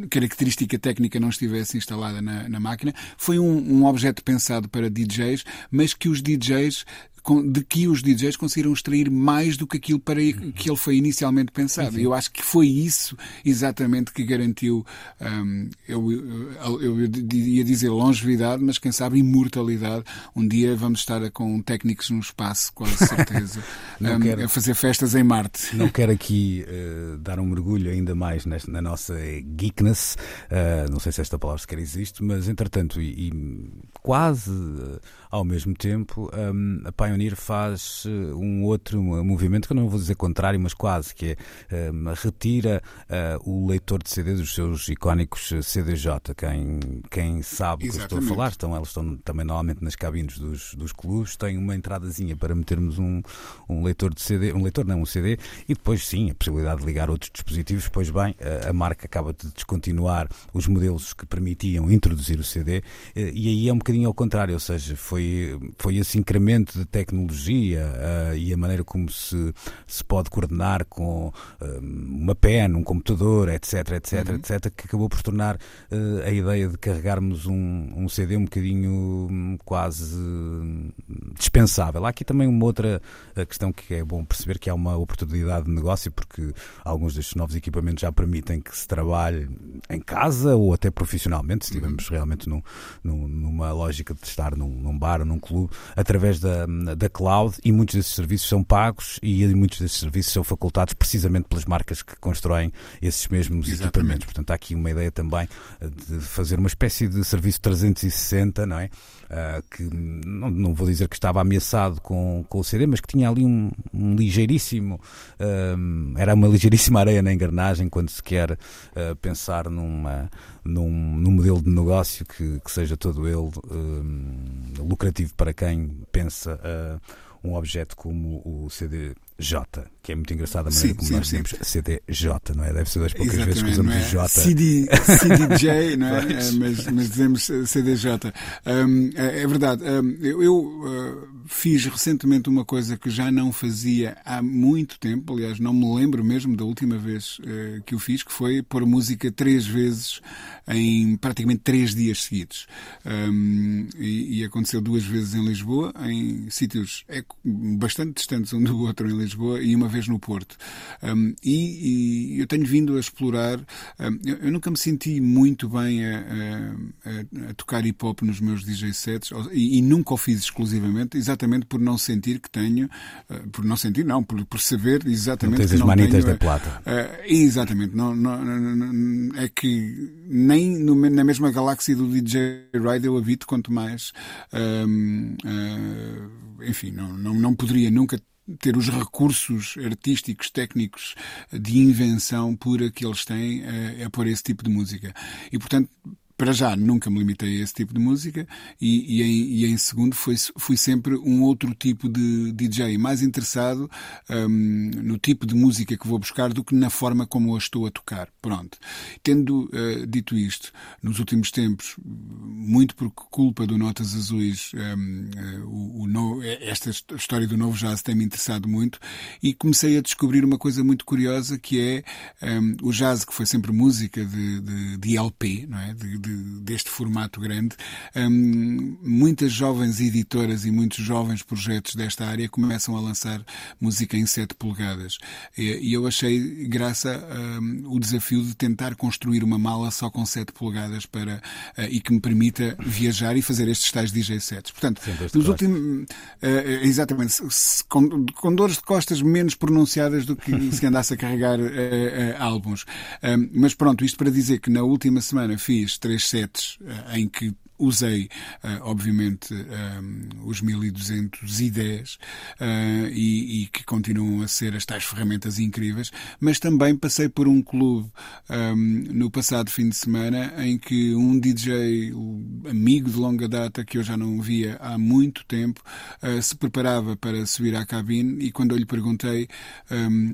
característica técnica não estivesse instalada na, na máquina. Foi um, um objeto pensado para DJs, mas que os DJs de que os DJs conseguiram extrair mais do que aquilo para que ele foi inicialmente pensado. E eu acho que foi isso exatamente que garantiu, um, eu, eu, eu, ia dizer longevidade, mas quem sabe imortalidade. Um dia vamos estar com técnicos no espaço, quase certeza, um, quero, a fazer festas em Marte. Não quero aqui uh, dar um mergulho ainda mais nesta, na nossa geekness, uh, não sei se esta palavra sequer existe, mas entretanto, e, e quase uh, ao mesmo tempo, um, Pioneer faz eh, um outro movimento que eu não vou dizer contrário, mas quase, que é um, retira uh, o leitor de CD dos seus icónicos eh, CDJ. Quem, quem sabe o que eu estou a falar, estão, elas estão também normalmente nas cabines dos, dos clubes, tem uma entradazinha para metermos um, um leitor de CD, um leitor não, um CD, e depois sim, a possibilidade de ligar outros dispositivos, pois bem, a, a marca acaba de descontinuar os modelos que permitiam introduzir o CD, e aí é um bocadinho ao contrário, ou seja, foi, foi esse incremento de tecnologia uh, e a maneira como se, se pode coordenar com uh, uma pen, um computador, etc, etc, uhum. etc, que acabou por tornar uh, a ideia de carregarmos um, um CD um bocadinho um, quase dispensável. Há aqui também uma outra questão que é bom perceber que há uma oportunidade de negócio porque alguns destes novos equipamentos já permitem que se trabalhe em casa ou até profissionalmente, se estivermos uhum. realmente num, num, numa lógica de estar num, num bar ou num clube através da, da cloud e muitos desses serviços são pagos e muitos desses serviços são facultados precisamente pelas marcas que constroem esses mesmos Exatamente. equipamentos. Portanto, há aqui uma ideia também de fazer uma espécie de serviço 360, não é? Uh, que não, não, vou dizer que estava ameaçado com, com o CD, mas que tinha ali um, um ligeiríssimo, uh, era uma ligeiríssima areia na engrenagem quando se quer uh, pensar numa, num, num modelo de negócio que, que seja todo ele lucrativo para quem pensa um objeto como o CD J, que é muito engraçado a maneira sim, como sim, nós sim. dizemos CDJ, não é? Deve ser das poucas Exatamente, vezes que usamos é? J. CD, CDJ, não é? é mas, mas, dizemos CDJ. Um, é, é, verdade. Um, eu, eu uh, fiz recentemente uma coisa que já não fazia há muito tempo, aliás, não me lembro mesmo da última vez uh, que o fiz, que foi pôr música três vezes em praticamente três dias seguidos. Um, e, e aconteceu duas vezes em Lisboa, em sítios bastante distantes um do outro em Lisboa Lisboa e uma vez no Porto. Um, e, e, eu tenho vindo a explorar. Um, eu, eu, nunca me senti muito bem a, a, a, tocar hip hop nos meus DJ sets e, e, nunca o fiz exclusivamente, exatamente por não sentir que tenho, uh, por não sentir, não, por, por saber exatamente não tens que as não manitas tenho, da plata. Uh, exatamente. Não, não, não, é que nem no, na mesma galáxia do DJ Ride eu habito, quanto mais. Um, uh, enfim, não, não, não poderia nunca ter os recursos artísticos, técnicos de invenção pura que eles têm é, é por esse tipo de música. E, portanto, para já nunca me limitei a esse tipo de música e, e, em, e em, segundo fui, sempre um outro tipo de DJ, mais interessado um, no tipo de música que vou buscar do que na forma como a estou a tocar. Pronto. Tendo uh, dito isto, nos últimos tempos, muito por culpa do Notas Azuis, um, uh, o, o no, esta história do novo jazz tem-me interessado muito e comecei a descobrir uma coisa muito curiosa que é um, o jazz que foi sempre música de, de, de LP, não é? De, de, deste formato grande, um, muitas jovens editoras e muitos jovens projetos desta área começam a lançar música em 7 polegadas. E, eu achei graça um, o desafio de tentar construir uma mala só com 7 polegadas para, uh, e que me permita viajar e fazer estes tais DJ sets. Portanto, nos últimos. Uh, exatamente, com, com, dores de costas menos pronunciadas do que se andasse a carregar uh, álbuns. mas pronto, isto para dizer que na última semana fiz três três sets eh, em que usei, uh, obviamente, ehm, os 1210 uh, e, e, que continuam a ser as tais ferramentas incríveis, mas também passei por um clube no passado fim de semana em que um DJ amigo de longa data que eu já não via há muito tempo se preparava para subir à cabine e quando eu lhe perguntei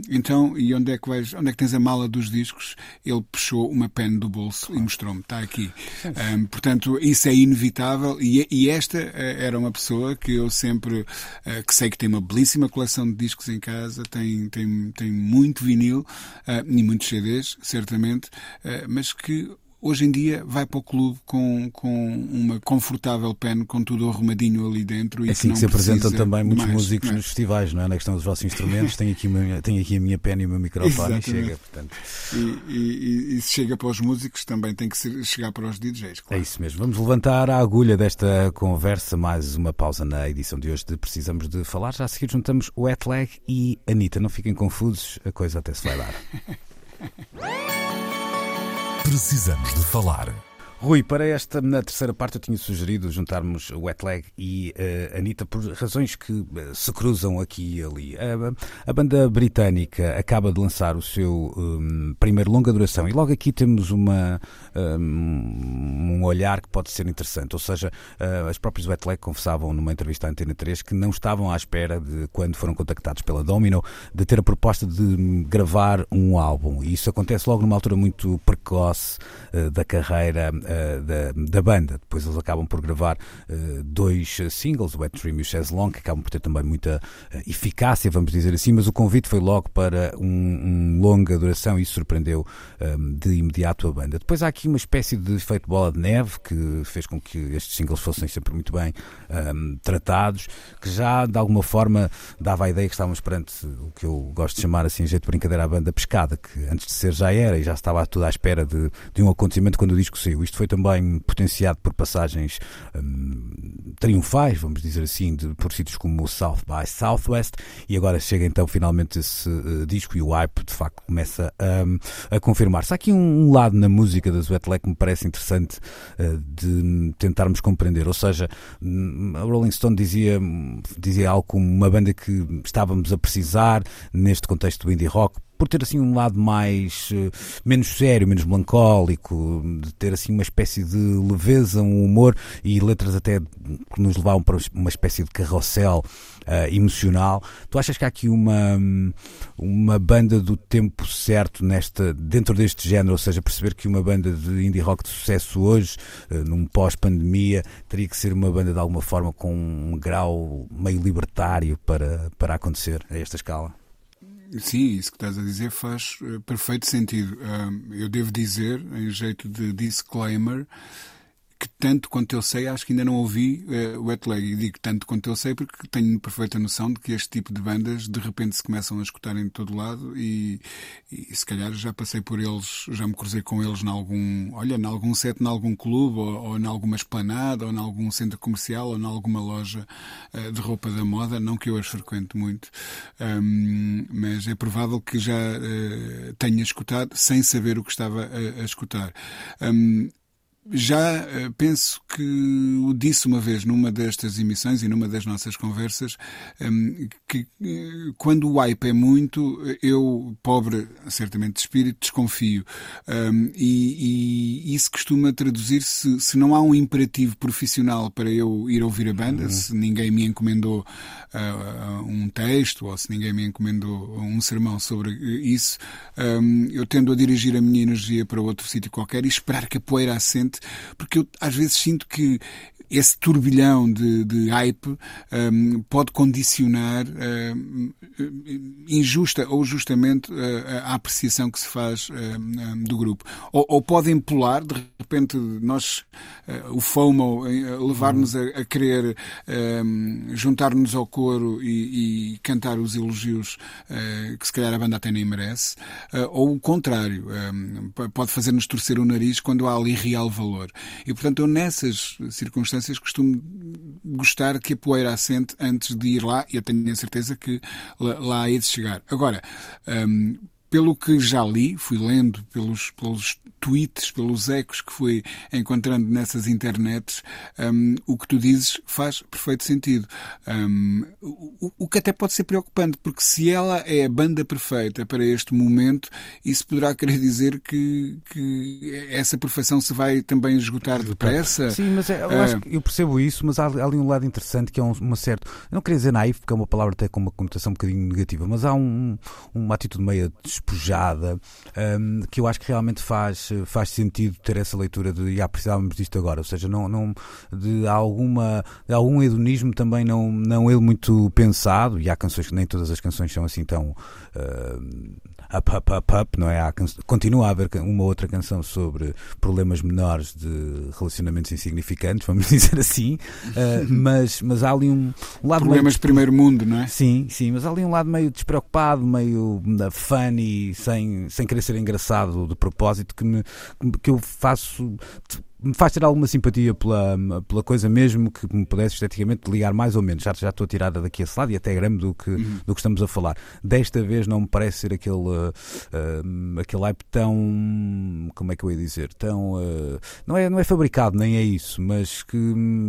então e onde é que vais, onde é que tens a mala dos discos ele puxou uma pen do bolso e mostrou-me, está aqui. portanto, isso é é inevitável e, e, esta eh, era uma pessoa que eu sempre, eh, que sei que tem uma belíssima coleção de discos em casa, tem, tem, tem muito vinil uh, e muitos CDs, certamente, mas que hoje em dia vai para o clube com, com uma confortável pen, com tudo arrumadinho ali dentro. E é assim que, que se apresentam também muitos mais, músicos nos festivais, não é? Na questão dos vossos instrumentos, tenho aqui, tenho aqui a minha pen e o meu microfone e chega. Portanto. E, e, e, se chega para os músicos, também tem que ser, chegar para os DJs. Claro. É isso mesmo. Vamos levantar a agulha desta conversa, mais uma pausa na edição de hoje de Precisamos de Falar. Já a seguir juntamos o Leg e Anitta. Não fiquem confusos, a coisa até se vai dar. Precisamos de falar. Rui, para esta na terceira parte eu tinha sugerido juntarmos o Wetleg e uh, Anitta por razões que uh, se cruzam aqui e ali. A banda britânica acaba de lançar o seu um, primeiro longa duração e logo aqui temos uma, um, um olhar que pode ser interessante. Ou seja, uh, as próprias Wetleg confessavam numa entrevista à Antena 3 que não estavam à espera de, quando foram contactados pela Domino, de ter a proposta de gravar um álbum. E isso acontece logo numa altura muito precoce da carreira uh, da, da, banda. Depois eles acabam por gravar uh, dois singles, o Wet Dream e o Chaise Long, que acabam por ter também muita eficácia, vamos dizer assim, mas o convite foi logo para um, um longa duração e isso surpreendeu um, ehm, de imediato a banda. Depois há aqui uma espécie de efeito bola de neve que fez com que estes singles fossem sempre muito bem um, ehm, tratados, que já de alguma forma dava a ideia que estávamos perante o que eu gosto de chamar assim, jeito de brincadeira, a banda pescada, que antes de ser já era e já estava tudo à espera de, de um acontecimento quando o disco saiu. Isto foi também potenciado por passagens hum, triunfais, vamos dizer assim, de, por sítios como o South by Southwest, e agora chega então finalmente esse uh, disco e o hype de facto começa um, a confirmar-se. Há aqui um, um, lado na música da Zwetlek que me parece interessante uh, de tentarmos compreender, ou seja, hum, a Rolling Stone dizia, dizia algo como uma banda que estávamos a precisar neste contexto do indie rock por ter assim um lado mais uh, menos sério, menos melancólico, de ter assim uma espécie de leveza, um humor e letras até que nos levavam para uma espécie de carrossel uh, emocional. Tu achas que há aqui uma uma banda do tempo certo nesta dentro deste género, ou seja, perceber que uma banda de indie rock de sucesso hoje, uh, num pós-pandemia, teria que ser uma banda de alguma forma com um grau meio libertário para para acontecer a esta escala? Sim, isso que estás a dizer faz uh, perfeito sentido. Eu devo dizer, em jeito de disclaimer, que tanto quanto eu sei, acho que ainda não ouvi uh, Wet Leg. E digo tanto quanto eu sei porque tenho perfeita noção de que este tipo de bandas de repente se começam a escutarem de todo lado e, e se calhar já passei por eles, já me cruzei com eles em algum, olha, em algum set, em algum clube ou, ou em alguma esplanada ou em algum centro comercial ou em alguma loja uh, de roupa da moda. Não que eu as frequente muito, um, mas é provável que já uh, tenha escutado sem saber o que estava a, a escutar. Um, já uh, penso que o disse uma vez numa destas emissões e numa das nossas conversas, um, que uh, quando o hype é muito, eu, pobre, certamente de espírito, desconfio. Um, e, e, isso costuma traduzir-se, se não há um imperativo profissional para eu ir ouvir a banda, uhum. se ninguém me encomendou uh, um texto ou se ninguém me encomendou um sermão sobre isso, um, eu tendo a dirigir a minha energia para outro sítio qualquer e esperar que a poeira assente porque eu às vezes sinto que esse turbilhão de, de hype um, pode condicionar um, injusta ou justamente a, a, apreciação que se faz um, do grupo. Ou, ou, pode empolar, de repente, nós, uh, o FOMO, uh, levar-nos a, a, querer juntar-nos ao coro e, e, cantar os elogios uh, que se calhar a banda até nem merece, ou o contrário, pode fazer-nos torcer o nariz quando há ali real valor. E, portanto, eu nessas circunstâncias costumo gostar que a poeira assente antes de ir lá, e eu tenho a certeza que lá, lá hei de chegar. Agora, um, pelo que já li, fui lendo pelos, pelos tweets, pelos ecos que fui encontrando nessas internets, um, o que tu dizes faz perfeito sentido. Um, o, o, que até pode ser preocupante, porque se ela é a banda perfeita para este momento, isso poderá querer dizer que, que essa perfeição se vai também esgotar depressa. Sim, mas é, eu, acho que eu percebo isso, mas há, há, ali um lado interessante que é um, uma certa. Eu não queria dizer naif, porque é uma palavra até com uma conotação um bocadinho negativa, mas há um, uma atitude meio despojada, um, que eu acho que realmente faz, faz sentido ter essa leitura de já precisávamos disto agora, ou seja, não, não, de, alguma, de algum hedonismo também não, não ele muito pensado, e há canções que nem todas as canções são assim tão uh, up, up, up, up, não é? Há, continua a haver uma outra canção sobre problemas menores de relacionamentos insignificantes, vamos dizer assim, uh, mas, mas há ali um, um lado Problemas meio, de primeiro mundo, não é? Sim, sim, mas há ali um lado meio despreocupado, meio funny, sem, sem querer ser engraçado de propósito, que, me, que eu faço me faz ter alguma simpatia pela, pela coisa, mesmo que me pudesse esteticamente ligar mais ou menos. Já, já estou tirada daqui a esse lado e até grande do que, uhum. do que estamos a falar. Desta vez não me parece ser aquele, uh, aquele hype tão. Como é que eu ia dizer? Tão. Uh, não, é, não é fabricado, nem é isso, mas que,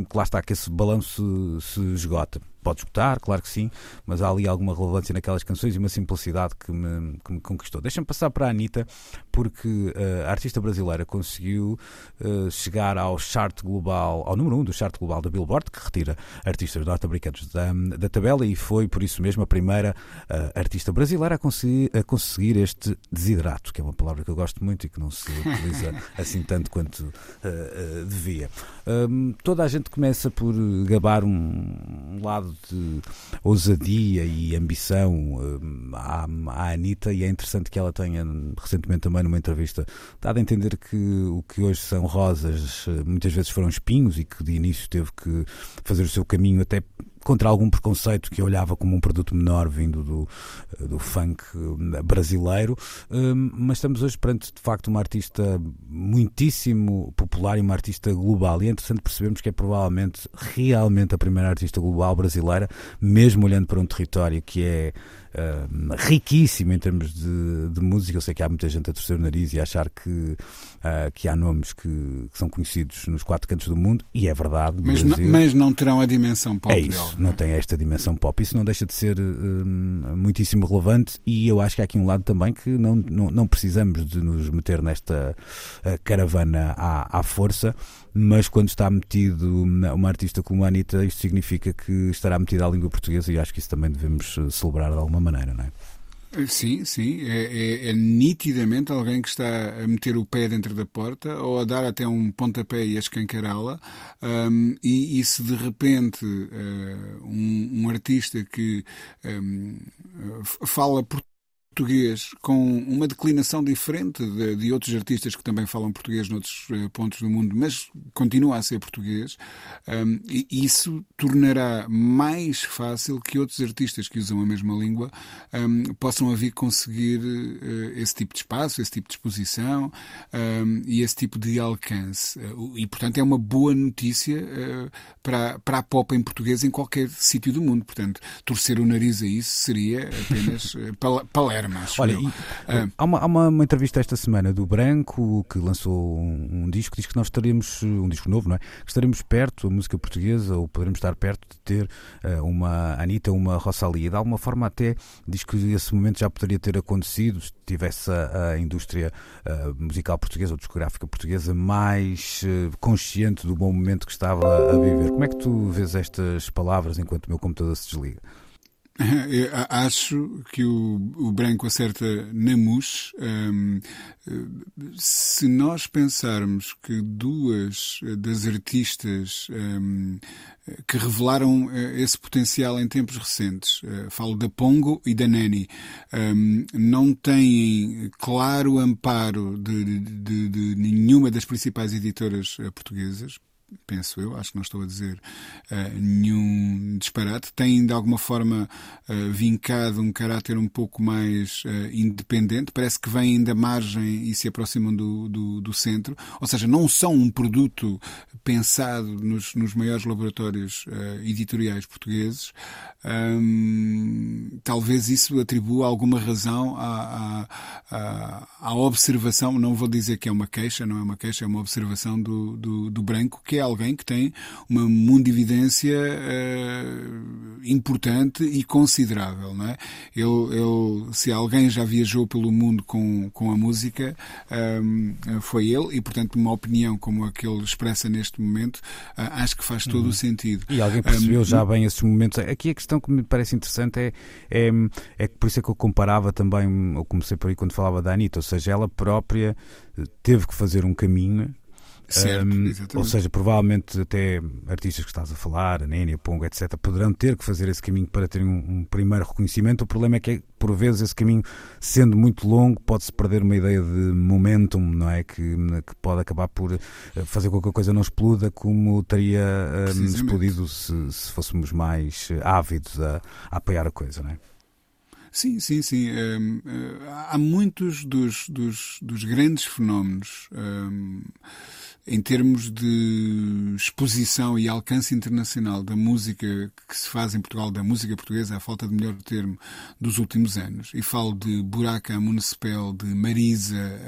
que lá está, que esse balanço se, se esgota pode escutar, claro que sim, mas há ali alguma relevância naquelas canções e uma simplicidade que me, que me conquistou. Deixa-me passar para a Anitta, porque uh, a artista brasileira conseguiu uh, chegar ao chart global, ao número 1 um do chart global da Billboard, que retira artistas norte-americanos da, da tabela, e foi por isso mesmo a primeira uh, artista brasileira a conseguir, a conseguir este desidrato, que é uma palavra que eu gosto muito e que não se utiliza assim tanto quanto devia. Um, toda a gente começa por gabar um lado de ousadia e ambição hum, à, à Anitta e é interessante que ela tenha recentemente também numa entrevista dado a entender que o que hoje são rosas eh, muitas vezes foram espinhos e que de início teve que fazer o seu caminho até contra algum preconceito que olhava como um produto menor vindo do, do funk brasileiro, hum, mas estamos hoje perante de facto uma artista muitíssimo popular e uma artista global. E é interessante percebermos que é provavelmente realmente a primeira artista global brasileira, mesmo olhando para um território que é uh, riquíssimo em termos de, de, música. Eu sei que há muita gente a torcer o nariz e a achar que, uh, que há nomes que, que, são conhecidos nos quatro cantos do mundo, e é verdade. Mas, não, mas não terão a dimensão pop. É isso, não tem esta dimensão pop. Isso não deixa de ser uh, muitíssimo relevante, e eu acho que há aqui um lado também que não, não, não precisamos de nos meter nesta caravana à, à força mas quando está metido uma artista como a Anitta, isto significa que estará metida à língua portuguesa e acho que isso também devemos celebrar de alguma maneira, não é? Sim, sim. É, é, é, nitidamente alguém que está a meter o pé dentro da porta ou a dar até um pontapé e a escancará-la. Um, e, e, se de repente uh, um, um, artista que um, fala por português com uma declinação diferente de, de, outros artistas que também falam português noutros uh, pontos do mundo, mas continua a ser português, um, e isso tornará mais fácil que outros artistas que usam a mesma língua um, possam a vir conseguir uh, esse tipo de espaço, esse tipo de exposição um, e esse tipo de alcance. Uh, e, portanto, é uma boa notícia para, para a pop em português em qualquer sítio do mundo. Portanto, torcer o nariz a isso seria apenas palerma Olha, e, ah. há, uma, há uma, uma, entrevista esta semana do Branco que lançou um, um, disco, diz que nós estaremos, um disco novo, não é? Que estaremos perto, a música portuguesa, ou poderemos estar perto de ter uh, uma Anitta, uma Rosalia. De alguma forma até diz que esse momento já poderia ter acontecido se tivesse a, a indústria uh, musical portuguesa ou discográfica portuguesa mais uh, consciente do bom momento que estava a viver. Como é que tu vês estas palavras enquanto o meu computador se desliga? Acho que o, o branco acerta na mousse. Um, se nós pensarmos que duas das artistas um, que revelaram eh, esse potencial em tempos recentes, uh, falo da Pongo e da Nani, um, não têm claro amparo de, de, de nenhuma das principais editoras portuguesas, penso eu, acho que não estou a dizer uh, nenhum disparate, têm de alguma forma uh, vincado um caráter um pouco mais uh, independente, parece que vêm da margem e se aproximam do, do, do, centro, ou seja, não são um produto pensado nos, nos maiores laboratórios editoriais portugueses. Um, talvez isso atribua alguma razão à, à, à, observação, não vou dizer que é uma queixa, não é uma queixa, é uma observação do, do, do branco, que é alguém que tem uma mundividência uh, importante e considerável. Não é? ele, ele, se alguém já viajou pelo mundo com, com a música, um, ehm, foi ele, e portanto, uma opinião como a que ele expressa neste momento, uh, acho que faz todo uhum. o sentido. E alguém percebeu um, já bem esses momentos. Aqui a questão que me parece interessante é, é, é que por isso é que eu comparava também, eu comecei por aí quando falava da Anitta, ou seja, ela própria teve que fazer um caminho Certo, um, ou seja, provavelmente até artistas que estás a falar, a Nene, a Pongo, etc., poderão ter que fazer esse caminho para terem um, um, primeiro reconhecimento. O problema é que, por vezes, esse caminho, sendo muito longo, pode-se perder uma ideia de momentum, não é? Que, que pode acabar por eh, fazer com que a coisa não exploda como teria um, explodido se, se, fôssemos mais eh, ávidos a, a apoiar a coisa, não é? Sim, sim, sim. Um, uh, há muitos dos, dos, dos grandes fenómenos. Um, em termos de exposição e alcance internacional da música que se faz em Portugal, da música portuguesa, a falta de melhor termo, dos últimos anos. E falo de Buraca Municipal, de Marisa,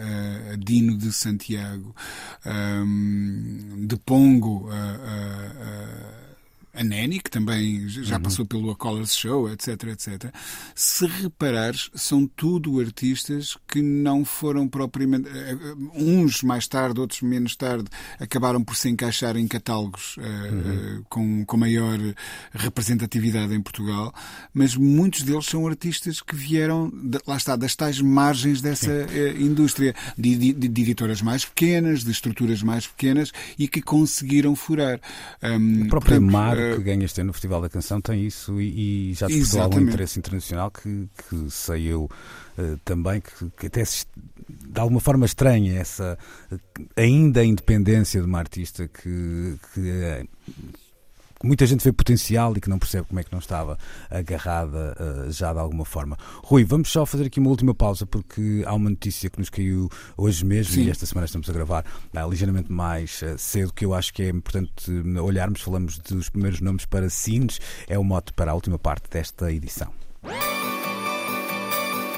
a Dino de Santiago, de Pongo, a a Nanny, que também já uhum. passou pelo A Colors Show, etc, etc. Se reparares, são tudo artistas que não foram propriamente. Eh, eh, uns mais tarde, outros menos tarde, acabaram por se encaixar em catálogos uh, uhum. uh, com, com maior representatividade em Portugal, mas muitos deles são artistas que vieram, de, lá está, das tais margens dessa uh, indústria, de, de, de, editoras mais pequenas, de estruturas mais pequenas e que conseguiram furar. Um, o próprio portanto, que ganha este ano no Festival da Canção tem isso e, e já despertou algum interesse internacional que, que saiu uh, também, que, que até se, de alguma forma estranha essa ainda independência de uma artista que, que uh, muita gente vê potencial e que não percebe como é que não estava agarrada uh, já de alguma forma. Rui, vamos só fazer aqui uma última pausa porque há uma notícia que nos caiu hoje mesmo Sim. e esta semana estamos a gravar uh, ligeiramente mais uh, cedo que eu acho que é importante olharmos. Falamos dos primeiros nomes para Cines, é o mote para a última parte desta edição.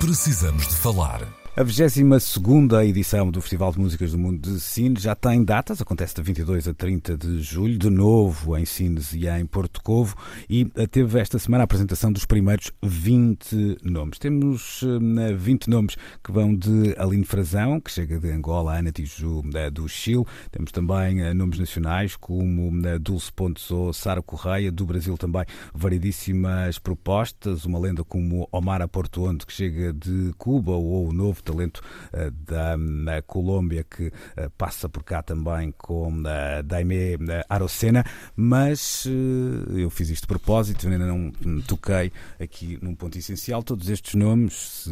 Precisamos de falar. A 22 edição do Festival de Músicas do Mundo de Sines já tem datas, acontece de 22 a 30 de julho, de novo em Sines e em Porto Covo, e teve esta semana a apresentação dos primeiros 20 nomes. Temos 20 nomes que vão de Aline Frazão, que chega de Angola, Ana Tiju do Chile, temos também eh, nomes nacionais como Dulce Pontes Sara Correia, do Brasil também variedíssimas propostas, uma lenda como Omar Porto Onde, que chega de Cuba, ou o novo talento uh, da Colômbia que uh, passa por cá também com Daime Arocena, mas eu fiz isto de propósito, ainda não toquei aqui num ponto essencial. Todos estes nomes, se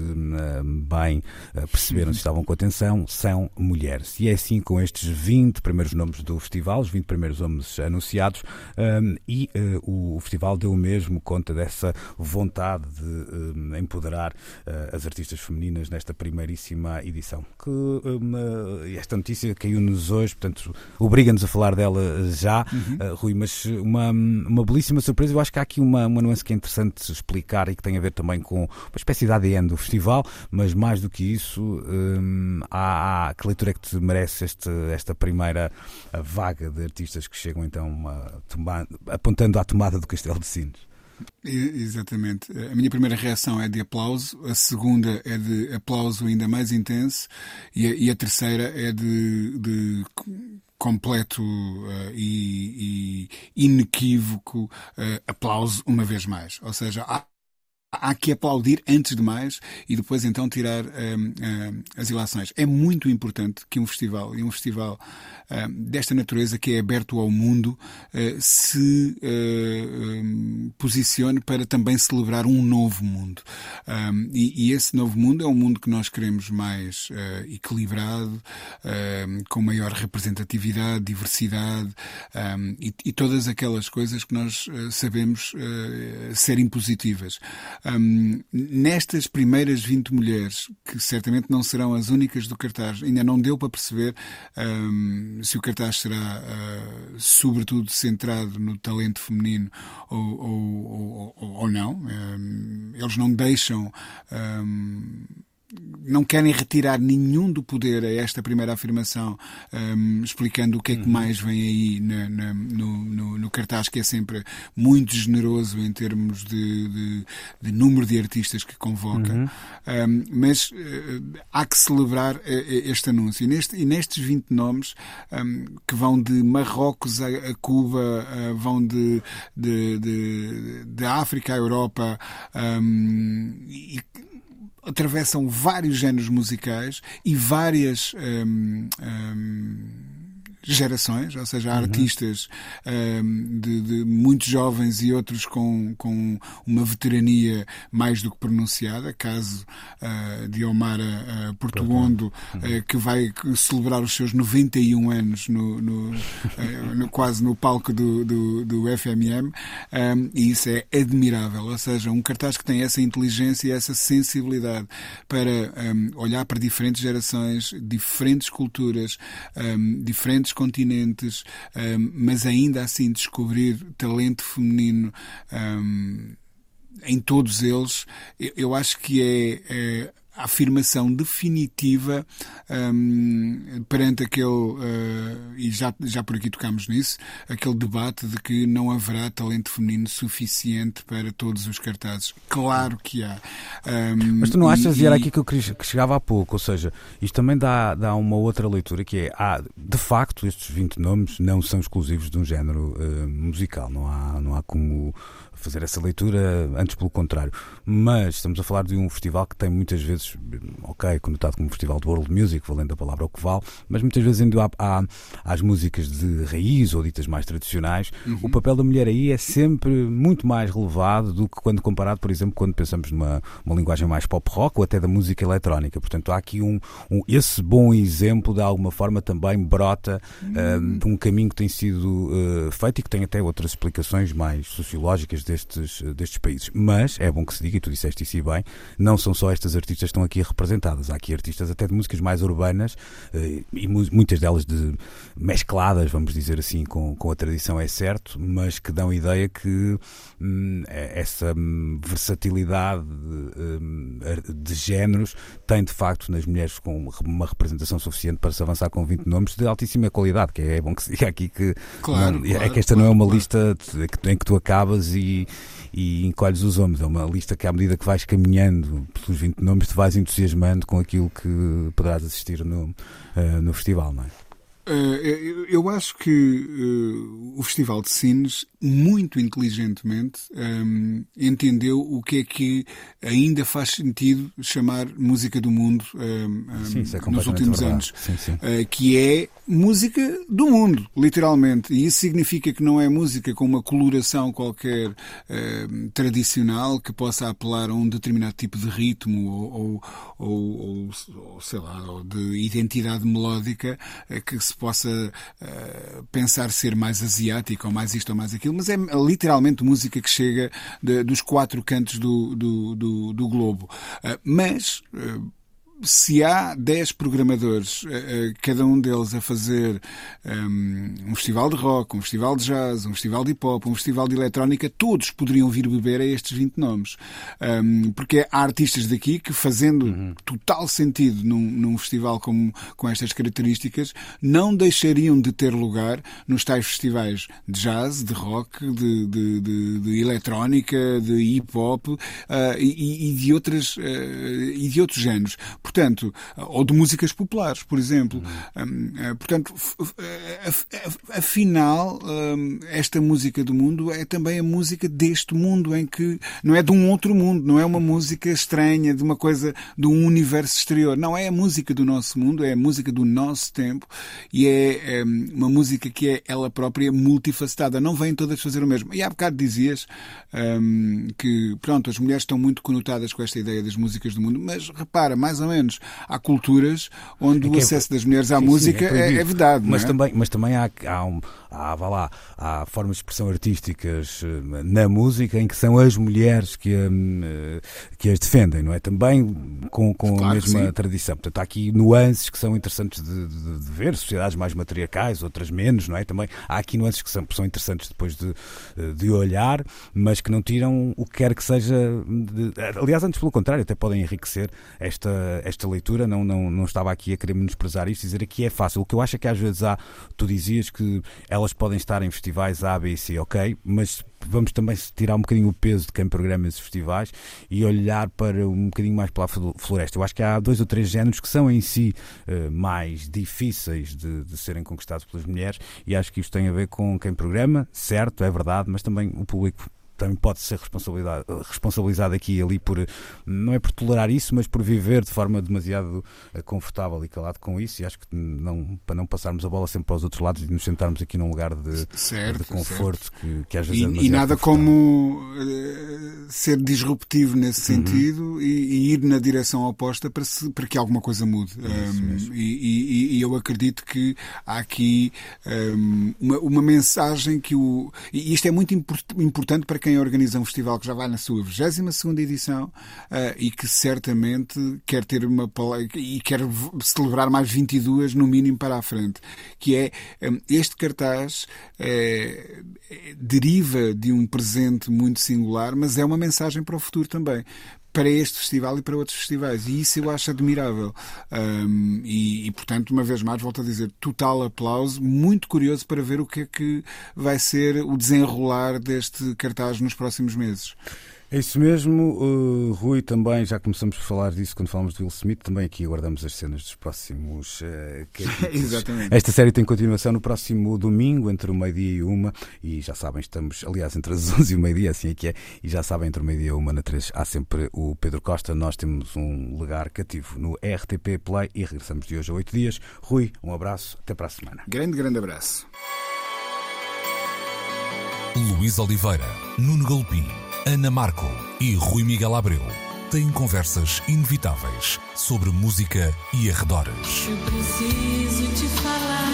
bem perceberam, se estavam com atenção, são mulheres. E é assim com estes 20 primeiros nomes do festival, os 20 primeiros nomes anunciados, e o festival deu mesmo conta dessa vontade de empoderar as artistas femininas nesta primeira primeiríssima edição. Que uma, esta notícia caiu-nos hoje, portanto, obriga-nos a falar dela já, uhum. uh, Rui, mas uma, uma belíssima surpresa. Eu acho que há aqui uma, uma nuance que é interessante explicar e que tem a ver também com uma espécie de ADN do festival, mas mais do que isso, um, há, há, que leitura é que te merece este, esta primeira vaga de artistas que chegam então a, apontando à tomada do Castelo de Sines? Exatamente. A minha primeira reação é de aplauso, a segunda é de aplauso ainda mais intenso e a, e a terceira é de, de completo uh, e, e, inequívoco uh, aplauso uma vez mais. Ou seja, há há que aplaudir antes de mais e depois então tirar um, um, as ilações. É muito importante que um festival, e um festival um, desta natureza que é aberto ao mundo, uh, se uh, posicione para também celebrar um novo mundo. E, esse novo mundo é um mundo que nós queremos mais uh, equilibrado, com maior representatividade, diversidade e, todas aquelas coisas que nós sabemos serem positivas. Um, nestas primeiras 20 mulheres, que certamente não serão as únicas do cartaz, ainda não deu para perceber um, se o cartaz será uh, sobretudo centrado no talento feminino ou, ou, ou, ou não. Um, eles não deixam não querem retirar nenhum do poder a esta primeira afirmação, um, explicando o que é que uhum. mais vem aí na, na, no, no, no, cartaz, que é sempre muito generoso em termos de, de, de número de artistas que convoca. Uhum. Um, mas uh, há que celebrar uh, este anúncio. E, neste, e nestes 20 nomes, um, que vão de Marrocos a, a Cuba, uh, vão de, de, de, de, África à Europa, e atravessam vários géneros musicais e várias. Um, um, gerações, ou seja, há uhum. artistas um, de, de, muitos jovens e outros com, com uma veterania mais do que pronunciada, caso uh, de Omara uh, Portugondo, uhum. uh, que vai celebrar os seus 91 anos no, no, no quase no palco do, do, do FMM, um, e isso é admirável, ou seja, um cartaz que tem essa inteligência e essa sensibilidade para um, olhar para diferentes gerações, diferentes culturas, diferentes continentes, um, mas ainda assim descobrir talento feminino um, em todos eles, eu acho que é, é afirmação definitiva um, perante aquele, uh, e já, já por aqui tocámos nisso, aquele debate de que não haverá talento feminino suficiente para todos os cartazes. Claro que há. Um, Mas tu não achas, e era aqui que eu queria, que chegava há pouco, ou seja, isto também dá, dá uma outra leitura que é, há, de facto, estes 20 nomes não são exclusivos de um género uh, musical, não há, não há como fazer essa leitura, antes pelo contrário. Mas estamos a falar de um festival que tem muitas vezes, ok, conotado como um festival de world music, valendo a palavra o que vale, mas muitas vezes indo à, à, às músicas de raiz ou ditas mais tradicionais, uhum. o papel da mulher aí é sempre muito mais relevado do que quando comparado, por exemplo, quando pensamos numa uma linguagem mais pop rock ou até da música eletrónica. Portanto, há aqui um, um esse bom exemplo, de alguma forma, também brota uhum. de um caminho que tem sido uh, feito e que tem até outras explicações mais sociológicas destes, destes países. Mas é bom que se diga, e tu disseste isso e bem, não são só estas artistas que estão aqui representadas. Há aqui artistas até de músicas mais urbanas eh, e muitas delas de mescladas, vamos dizer assim, com, com a tradição, é certo, mas que dão ideia que hum, é, essa hum, versatilidade de, hum, de géneros tem de facto nas mulheres com uma representação suficiente para se avançar com 20 nomes de altíssima qualidade, que é, bom que se diga aqui que claro, não, claro, é que esta claro, não é uma lista em que tu acabas e e, encolhes os ombros. É uma lista que, à medida que vais caminhando pelos 20 nomes, te vais entusiasmando com aquilo que poderás assistir no, uh, no festival, não é? Uh, eu acho que uh, o Festival de Sines, muito inteligentemente, um, entendeu o que é que ainda faz sentido chamar música do mundo um, sim, é nos últimos verdade. anos, sim, sim. Que é música do mundo, literalmente. E isso significa que não é música com uma coloração qualquer tradicional que possa apelar a um determinado tipo de ritmo ou, ou, ou, ou sei lá, ou de identidade melódica que se se possa uh, pensar ser mais asiático ou mais isto ou mais aquilo, mas é literalmente música que chega de, dos quatro cantos do, do, do, do globo. Uh, mas uh, se há 10 programadores, eh, eh, cada um deles a fazer ehm, um, festival de rock, um festival de jazz, um festival de hip hop, um festival de eletrónica, todos poderiam vir beber a estes 20 nomes. Um, porque há artistas daqui que, fazendo uhum. total sentido num, num, festival como, com estas características, não deixariam de ter lugar nos tais festivais de jazz, de rock, de, de, de, de eletrónica, de hip hop uh, e, e, de outras, uh, e de outros géneros portanto, ou de músicas populares, por exemplo. Uhum. Portanto, afinal, hum, esta música do mundo é também a música deste mundo, em que não é de um outro mundo, não é uma música estranha, de uma coisa, de um universo exterior. Não, é a música do nosso mundo, é a música do nosso tempo e é hum, uma música que é ela própria multifacetada. Não vêm todas fazer o mesmo. E há bocado dizias um, que, pronto, as mulheres estão muito conotadas com esta ideia das músicas do mundo, mas repara, mais ou menos menos. Há culturas onde é o é acesso é... das mulheres à sim, música sim, é, é, verdade. Mas, é? também, mas também há, há, um, há, vá lá, há formas de expressão artísticas eh, na música em que são as mulheres que, eh, que as defendem, não é? Também com, com claro a mesma tradição. Portanto, há aqui nuances que são interessantes de, de, de, ver, sociedades mais matriarcais, outras menos, não é? Também há aqui nuances que são, são interessantes depois de, de olhar, mas que não tiram o que quer que seja. De, aliás, antes pelo contrário, até podem enriquecer esta, esta leitura. Não, não, não estava aqui a querer menosprezar isto, dizer que é fácil. O que eu acho é que às vezes há, tu dizias que elas podem estar em festivais A, B e C, ok, mas vamos também tirar um bocadinho o peso de quem programa esses festivais e olhar para um bocadinho mais para a floresta. Eu acho que há dois ou três géneros que são em si uh, mais difíceis de, de, serem conquistados pelas mulheres e acho que isto tem a ver com quem programa, certo, é verdade, mas também o público também pode ser responsabilizado aqui e ali por, não é por tolerar isso, mas por viver de forma demasiado eh, confortável e calado com isso. E acho que não, para não passarmos a bola sempre para os outros lados e nos sentarmos aqui num lugar de, certo, de conforto que, que, às vezes e, é E nada como uh, ser disruptivo nesse uhum. sentido e, e, ir na direção oposta para, se, para que alguma coisa mude. Um, e, e, eu acredito que há aqui um, uma, uma mensagem que o. E isto é muito importante para quem organiza um festival que já vai na sua 22 edição uh, e que certamente quer ter uma e quer celebrar mais 22 no mínimo para a frente, que é um, este cartaz é, deriva de um presente muito singular, mas é uma mensagem para o futuro também para este festival e para outros festivais. E isso eu acho admirável. Um, e, e, portanto, uma vez mais, volto a dizer, total aplauso. Muito curioso para ver o que é que vai ser o desenrolar deste cartaz nos próximos meses. É isso mesmo, uh, Rui, também já começamos a falar disso quando falamos de Will Smith, também aqui aguardamos as cenas dos próximos uh, Exatamente. Esta série tem continuação no próximo domingo, entre o meio-dia e uma, e já sabem, estamos, aliás, entre as 11 e o meio-dia, assim é que é, e já sabem, entre o meio-dia e uma na 3 há sempre o Pedro Costa, nós temos um lugar cativo no RTP Play e regressamos de hoje a 8 dias. Rui, um abraço, até para a semana. Grande, grande abraço. Luís Oliveira, Nuno Galpim. Ana Marco e Rui Miguel Abreu têm conversas inevitáveis sobre música e arredores. Eu preciso te falar.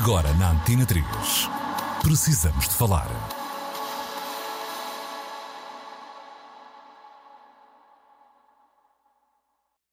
Agora na Antena 3. Precisamos de falar.